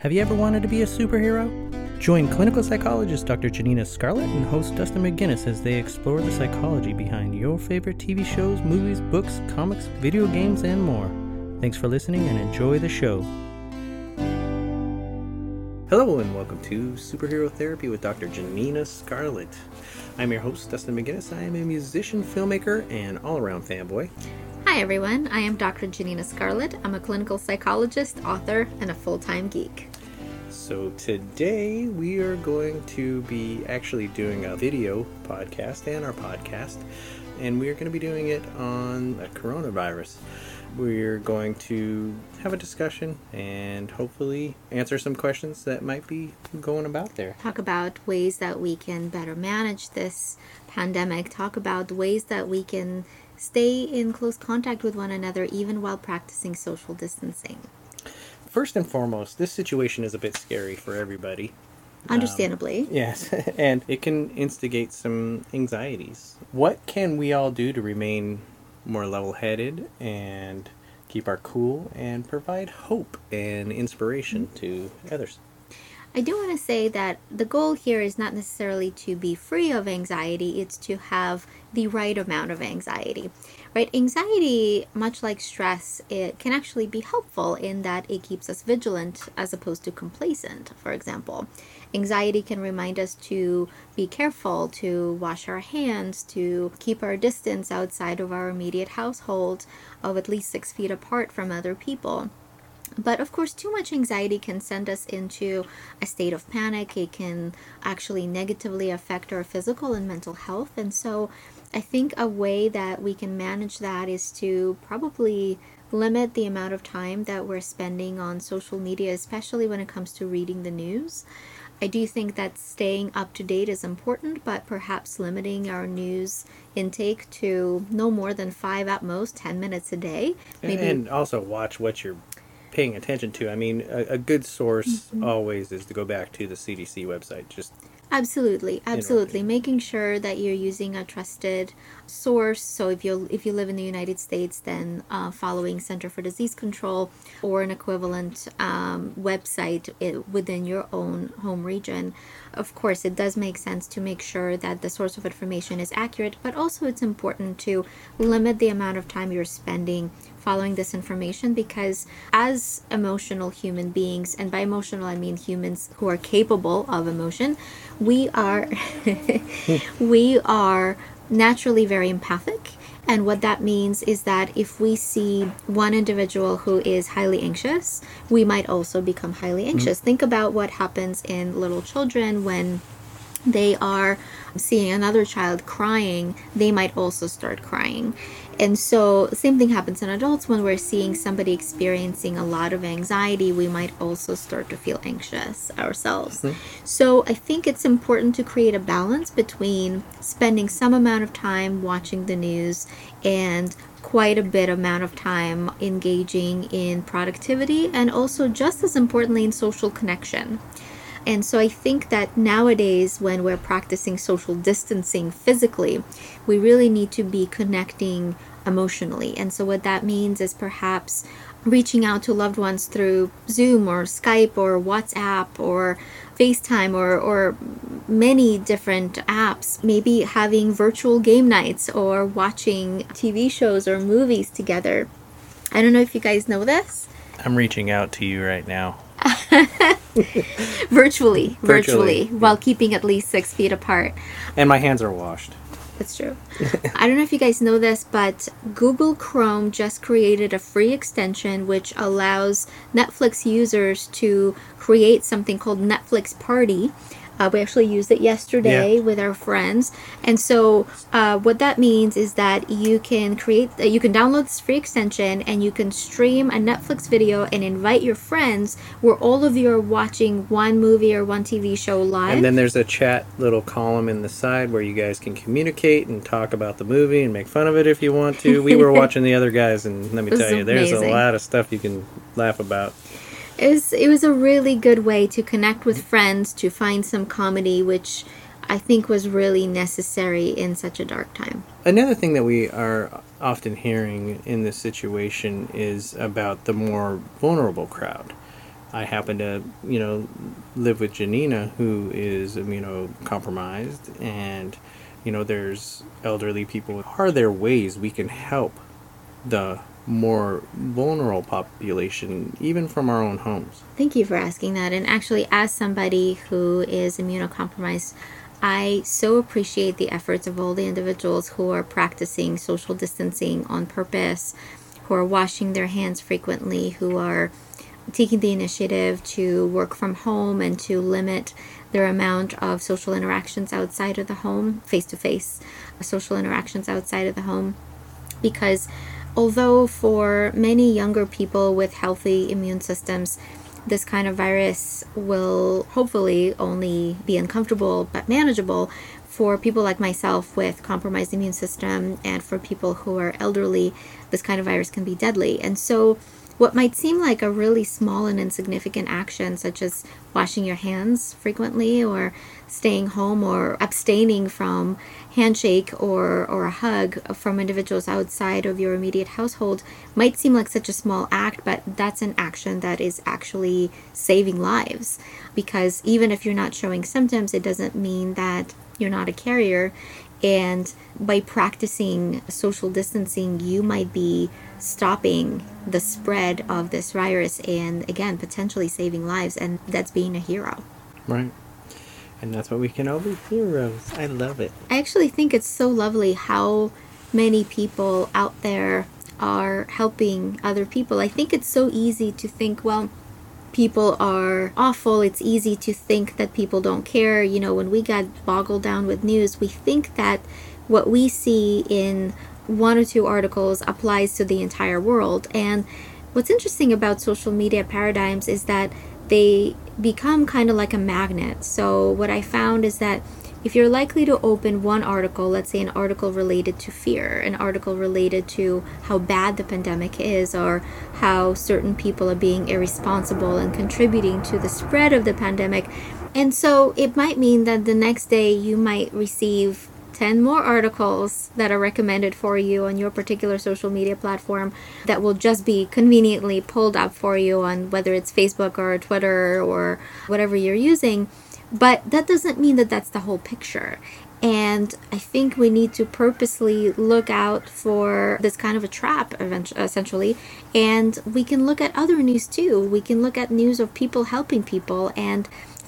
Have you ever wanted to be a superhero? Join clinical psychologist Dr. Janina Scarlet and host Dustin McGinnis as they explore the psychology behind your favorite TV shows, movies, books, comics, video games, and more. Thanks for listening and enjoy the show. Hello and welcome to Superhero Therapy with Dr. Janina Scarlet. I'm your host, Dustin McGinnis. I am a musician, filmmaker, and all around fanboy. Hi, everyone. I am Dr. Janina Scarlet. I'm a clinical psychologist, author, and a full time geek. So, today we are going to be actually doing a video podcast and our podcast, and we are going to be doing it on the coronavirus we're going to have a discussion and hopefully answer some questions that might be going about there. Talk about ways that we can better manage this pandemic, talk about ways that we can stay in close contact with one another even while practicing social distancing. First and foremost, this situation is a bit scary for everybody. Understandably. Um, yes, and it can instigate some anxieties. What can we all do to remain more level headed and keep our cool and provide hope and inspiration to others. I do want to say that the goal here is not necessarily to be free of anxiety, it's to have the right amount of anxiety. Right? Anxiety, much like stress, it can actually be helpful in that it keeps us vigilant as opposed to complacent, for example. Anxiety can remind us to be careful, to wash our hands, to keep our distance outside of our immediate household of at least six feet apart from other people. But of course, too much anxiety can send us into a state of panic. It can actually negatively affect our physical and mental health. And so, I think a way that we can manage that is to probably limit the amount of time that we're spending on social media, especially when it comes to reading the news. I do think that staying up to date is important, but perhaps limiting our news intake to no more than five at most, 10 minutes a day. Maybe. And also watch what you're paying attention to. I mean, a, a good source mm-hmm. always is to go back to the CDC website. Just Absolutely, absolutely. Making sure that you're using a trusted source. So if you if you live in the United States, then uh, following Center for Disease Control or an equivalent um, website within your own home region. Of course, it does make sense to make sure that the source of information is accurate, but also it's important to limit the amount of time you're spending following this information because as emotional human beings and by emotional I mean humans who are capable of emotion we are we are naturally very empathic and what that means is that if we see one individual who is highly anxious, we might also become highly anxious. Mm-hmm. Think about what happens in little children when they are seeing another child crying, they might also start crying. And so, same thing happens in adults when we're seeing somebody experiencing a lot of anxiety, we might also start to feel anxious ourselves. Mm-hmm. So, I think it's important to create a balance between spending some amount of time watching the news and quite a bit amount of time engaging in productivity and also just as importantly in social connection. And so I think that nowadays, when we're practicing social distancing physically, we really need to be connecting emotionally. And so, what that means is perhaps reaching out to loved ones through Zoom or Skype or WhatsApp or FaceTime or, or many different apps, maybe having virtual game nights or watching TV shows or movies together. I don't know if you guys know this. I'm reaching out to you right now. virtually, virtually, virtually, while keeping at least six feet apart. And my hands are washed. That's true. I don't know if you guys know this, but Google Chrome just created a free extension which allows Netflix users to create something called Netflix Party. Uh, we actually used it yesterday Yeah. with our friends, and so uh, what that means is that you can create, uh, you can download this free extension, and you can stream a Netflix video and invite your friends, where all of you are watching one movie or one TV show live. And then there's a chat little column in the side where you guys can communicate and talk about the movie and make fun of it if you want to. We were watching the other guys, and let me tell you, there's amazing. a lot of stuff you can laugh about. It was it was a really good way to connect with friends to find some comedy, which I think was really necessary in such a dark time. Another thing that we are often hearing in this situation is about the more vulnerable crowd. I happen to, you know, live with Janina, who is immunocompromised, and, you know, there's elderly people. Are there ways we can help the more vulnerable population, even from our own homes? Thank you for asking that. And actually, as somebody who is immunocompromised, I so appreciate the efforts of all the individuals who are practicing social distancing on purpose, who are washing their hands frequently, who are taking the initiative to work from home and to limit their amount of social interactions outside of the home, face to face social interactions outside of the home. Because although for many younger people with healthy immune systems, this kind of virus will hopefully only be uncomfortable but manageable for people like myself with compromised immune system and for people who are elderly this kind of virus can be deadly. And so what might seem like a really small and insignificant action such as washing your hands frequently or staying home or abstaining from handshake or, or a hug from individuals outside of your immediate household might seem like such a small act, but that's an action that is actually saving lives. Because even if you're not showing symptoms, it doesn't mean that you're not a carrier. And by practicing social distancing, you might be stopping the spread of this virus and, again, potentially saving lives. And that's being a hero. Right. And that's what we can all be heroes. I love it. I actually think it's so lovely how many people out there are helping other people. I think it's so easy to think, well, people are awful. It's easy to think that people don't care. You know, when we got boggled down with news, we think that what we see in one or two articles applies to the entire world. And what's interesting about social media paradigms is that they become kind of like a magnet. So, what I found is that if you're likely to open one article, let's say an article related to fear, an article related to how bad the pandemic is, or how certain people are being irresponsible and contributing to the spread of the pandemic, and so it might mean that the next day you might receive 10 more articles that are recommended for you on your particular social media platform that will just be conveniently pulled up for you on whether it's Facebook or Twitter or whatever you're using. But that doesn't mean that that's the whole picture. And I think we need to purposely look out for this kind of a trap, essentially. And we can look at other news too. We can look at news of people helping people and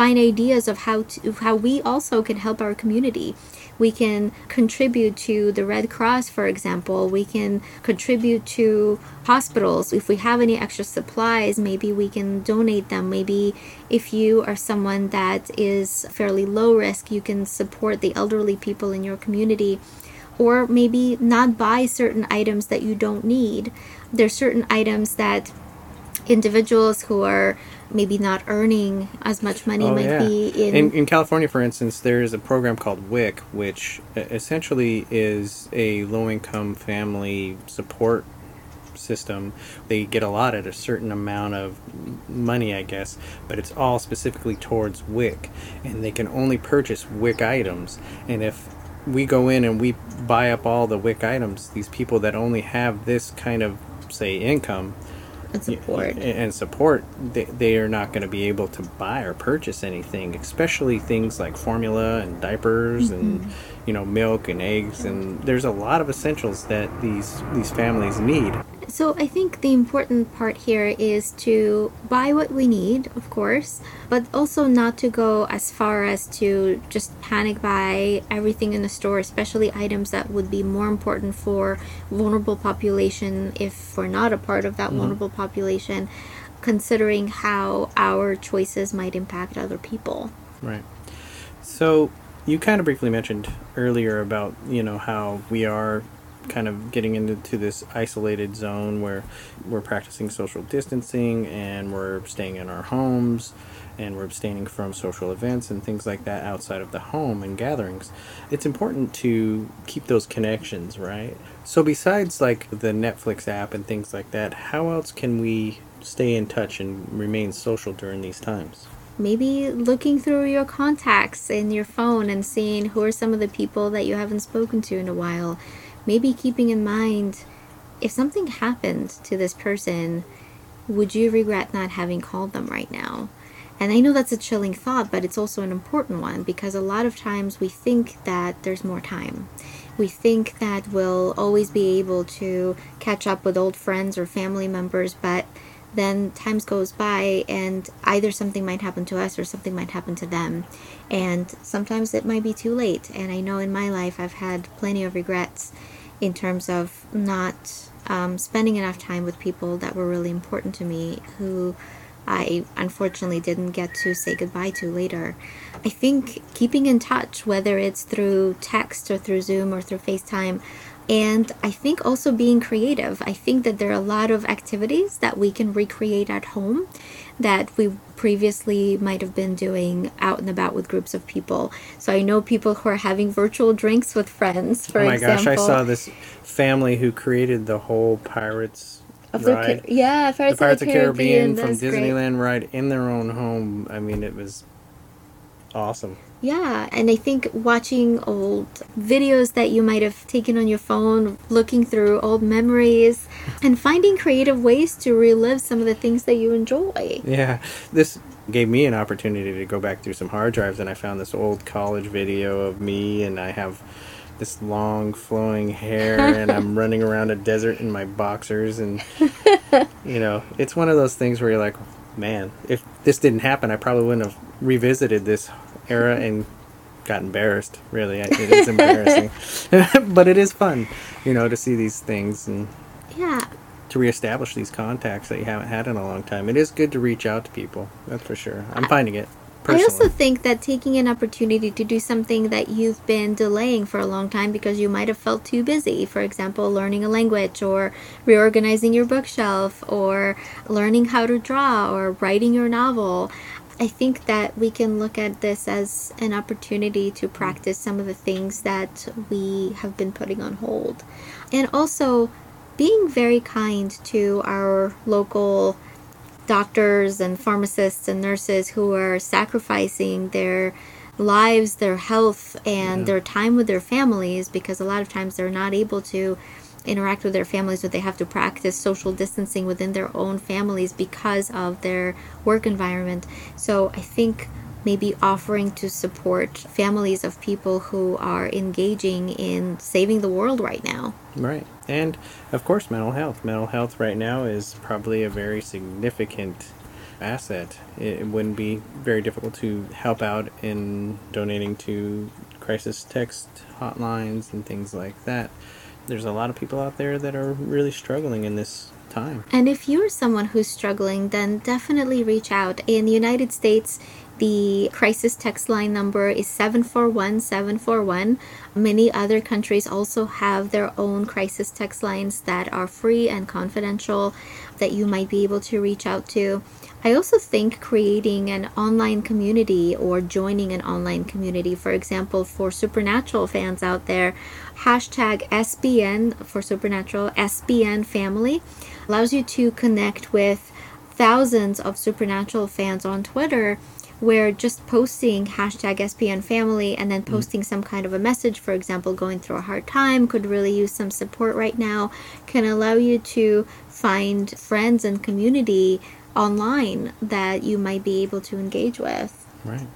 find ideas of how to how we also can help our community. We can contribute to the Red Cross, for example. We can contribute to hospitals. If we have any extra supplies, maybe we can donate them. Maybe if you are someone that is fairly low risk, you can support the elderly people in your community. Or maybe not buy certain items that you don't need. There's certain items that individuals who are maybe not earning as much money Oh, might yeah. be in, in in California, for instance, there is a program called WIC, which uh, essentially is a low-income family support system. They get allotted a certain amount of money, I guess, but it's all specifically towards WIC, and they can only purchase WIC items. And if we go in and we buy up all the WIC items, these people that only have this kind of say income and support. and support they, they are not going to be able to buy or purchase anything especially things like formula and diapers and mm-hmm. you know milk and eggs and there's a lot of essentials that these these families need So I think the important part here is to buy what we need, of course, but also not to go as far as to just panic buy everything in the store, especially items that would be more important for vulnerable population if we're not a part of that mm-hmm. vulnerable population, considering how our choices might impact other people. right So you kind of briefly mentioned earlier about you know how we are kind of getting into this isolated zone where we're practicing social distancing and we're staying in our homes and we're abstaining from social events and things like that outside of the home and gatherings. It's important to keep those connections, right? So besides like the Netflix app and things like that, how else can we stay in touch and remain social during these times? maybe looking through your contacts in your phone and seeing who are some of the people that you haven't spoken to in a while. Maybe keeping in mind if something happened to this person, would you regret not having called them right now? And I know that's a chilling thought, but it's also an important one because a lot of times we think that there's more time. We think that we'll always be able to catch up with old friends or family members, but then times goes by and either something might happen to us or something might happen to them and sometimes it might be too late and i know in my life i've had plenty of regrets in terms of not um, spending enough time with people that were really important to me who I unfortunately didn't get to say goodbye to later. I think keeping in touch, whether it's through text or through Zoom or through FaceTime, and I think also being creative. I think that there are a lot of activities that we can recreate at home that we previously might have been doing out and about with groups of people. So I know people who are having virtual drinks with friends, for oh my example. gosh, I saw this family who created the whole Pirates of the, ride. yeah, Pirates, the Pirates of the Caribbean, Caribbean, from Disneyland ride in their own home. I mean, it was awesome. Yeah, and I think watching old videos that you might have taken on your phone, looking through old memories, and finding creative ways to relive some of the things that you enjoy. Yeah, this gave me an opportunity to go back through some hard drives, and I found this old college video of me, and I have this long flowing hair and I'm running around a desert in my boxers and you know, it's one of those things where you're like, man, if this didn't happen, I probably wouldn't have revisited this era and got embarrassed. Really, it is embarrassing, but it is fun, you know, to see these things and yeah, to reestablish these contacts that you haven't had in a long time. It is good to reach out to people. That's for sure. I'm finding it. Personally. I also think that taking an opportunity to do something that you've been delaying for a long time because you might have felt too busy, for example, learning a language or reorganizing your bookshelf or learning how to draw or writing your novel. I think that we can look at this as an opportunity to mm. practice some of the things that we have been putting on hold. And also being very kind to our local doctors and pharmacists and nurses who are sacrificing their lives, their health, and yeah. their time with their families because a lot of times they're not able to interact with their families, but they have to practice social distancing within their own families because of their work environment. So I think maybe offering to support families of people who are engaging in saving the world right now. Right. And of course, mental health. Mental health right now is probably a very significant asset. It wouldn't be very difficult to help out in donating to crisis text hotlines and things like that there's a lot of people out there that are really struggling in this time. And if you're someone who's struggling, then definitely reach out. In the United States, the crisis text line number is 741 741. Many other countries also have their own crisis text lines that are free and confidential that you might be able to reach out to. I also think creating an online community or joining an online community, for example, for Supernatural fans out there, hashtag SPN for Supernatural, SPN family, allows you to connect with thousands of Supernatural fans on Twitter where just posting hashtag SPN family and then mm. posting some kind of a message, for example, going through a hard time, could really use some support right now, can allow you to find friends and community online that you might be able to engage with. Right.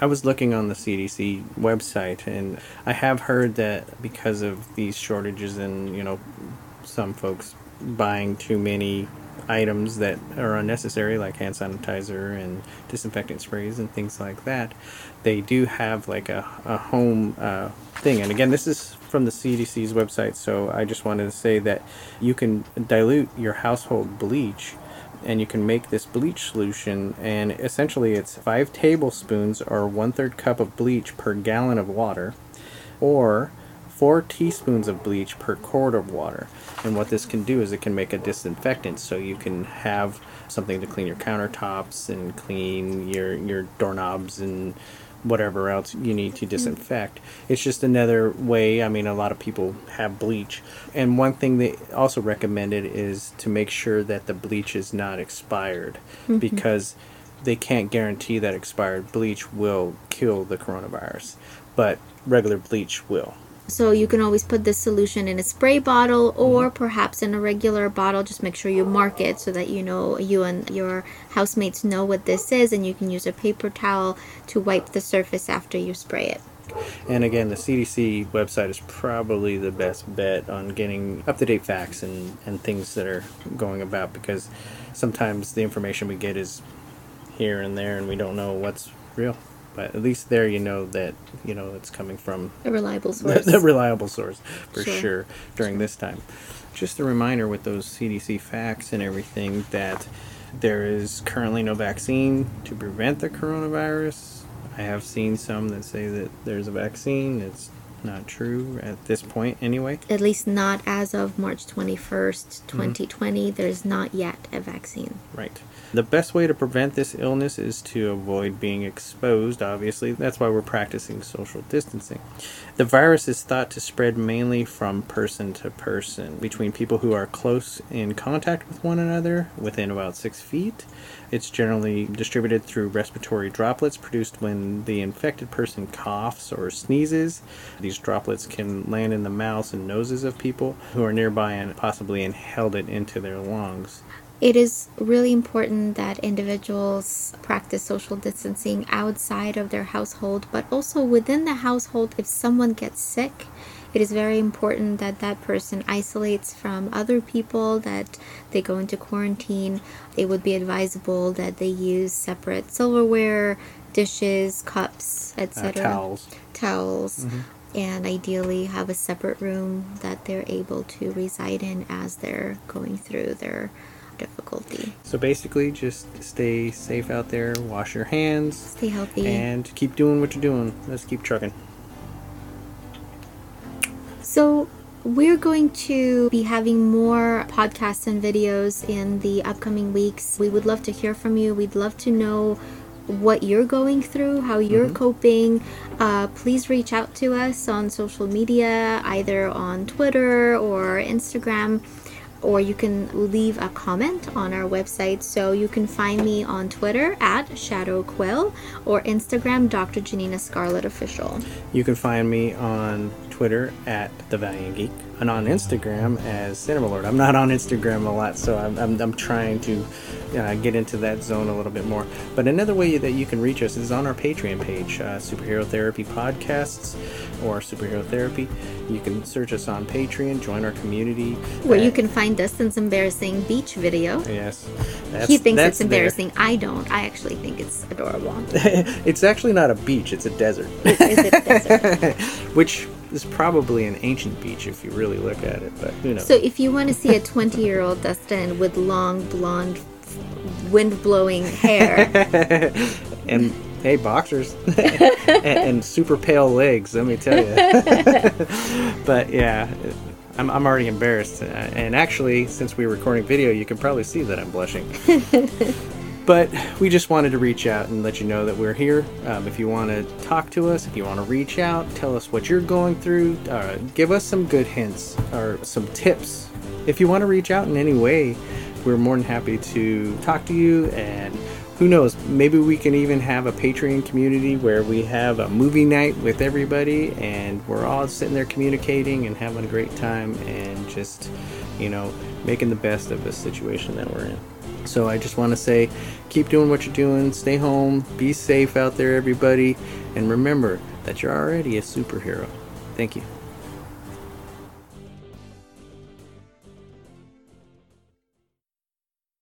I was looking on the CDC website, and I have heard that because of these shortages and you know some folks buying too many items that are unnecessary, like hand sanitizer and disinfectant sprays and things like that, they do have like a, a home uh, thing. And again, this is from the CDC's website, so I just wanted to say that you can dilute your household bleach and you can make this bleach solution and essentially it's five tablespoons or one third cup of bleach per gallon of water or four teaspoons of bleach per quart of water. And what this can do is it can make a disinfectant so you can have something to clean your countertops and clean your your doorknobs and whatever else you need to disinfect. It's just another way. I mean, a lot of people have bleach. And one thing they also recommended is to make sure that the bleach is not expired Mm-hmm. because they can't guarantee that expired bleach will kill the coronavirus, but regular bleach will. So you can always put this solution in a spray bottle or mm-hmm. perhaps in a regular bottle. Just make sure you mark it so that you know you and your housemates know what this is, and you can use a paper towel to wipe the surface after you spray it. And again, the CDC website is probably the best bet on getting up to date facts and, and things that are going about because sometimes the information we get is here and there and we don't know what's real. But at least there you know that you know it's coming from A reliable source. the reliable source for Sure. sure during this time. Just a reminder with those CDC facts and everything that there is currently no vaccine to prevent the coronavirus. I have seen some that say that there's a vaccine. It's not true at this point, anyway. At least not as of March 21st, 2020. Mm-hmm. There's not yet a vaccine. Right. The best way to prevent this illness is to avoid being exposed, obviously. That's why we're practicing social distancing. The virus is thought to spread mainly from person to person, between people who are close in contact with one another, within about six feet. It's generally distributed through respiratory droplets produced when the infected person coughs or sneezes. These droplets can land in the mouths and noses of people who are nearby and possibly inhaled it into their lungs. It is really important that individuals practice social distancing outside of their household, but also within the household. If someone gets sick, it is very important that that person isolates from other people, that they go into quarantine. It would be advisable that they use separate silverware, dishes, cups, Uh, etc. towels. Towels. And ideally, have a separate room that they're able to reside in as they're going through their difficulty. So basically, just stay safe out there, wash your hands, Stay healthy. and keep doing what you're doing. Let's keep trucking. So, we're going to be having more podcasts and videos in the upcoming weeks. We would love to hear from you. We'd love to know what you're going through, how you're coping. Uh, please reach out to us on social media, either on Twitter or Instagram. Or you can leave a comment on our website. So you can find me on Twitter at Shadow Quill or Instagram Dr. Janina Scarlet Official. You can find me on Twitter at The Valiant Geek and on Instagram as Cinema Lord. I'm not on Instagram a lot, so I'm, I'm, I'm trying to uh, get into that zone a little bit more. But another way that you can reach us is on our Patreon page, uh, Superhero Therapy Podcasts or Superhero Therapy. You can search us on Patreon, join our community. Where you Uh, can find Dustin's embarrassing beach video. Yes. That's, he thinks that's it's there. embarrassing. I don't. I actually think it's adorable. it's actually not a beach, it's a desert. Is it desert? Which is probably an ancient beach if you really look at it, but who knows? So if you want to see a 20 year old Dustin with long blonde wind blowing hair, and hey, boxers and, and super pale legs, let me tell you. but yeah, I'm, I'm already embarrassed. Uh, And actually, since we're recording video, you can probably see that I'm blushing. But we just wanted to reach out and let you know that we're here. Um, if you want to talk to us, if you want to reach out, tell us what you're going through, uh, give us some good hints or some tips. If you want to reach out in any way, we're more than happy to talk to you. And who knows, maybe we can even have a Patreon community where we have a movie night with everybody and we're all sitting there communicating and having a great time and just, you know, making the best of the situation that we're in. So I just want to say, keep doing what you're doing, stay home, be safe out there, everybody, and remember that you're already a superhero. Thank you.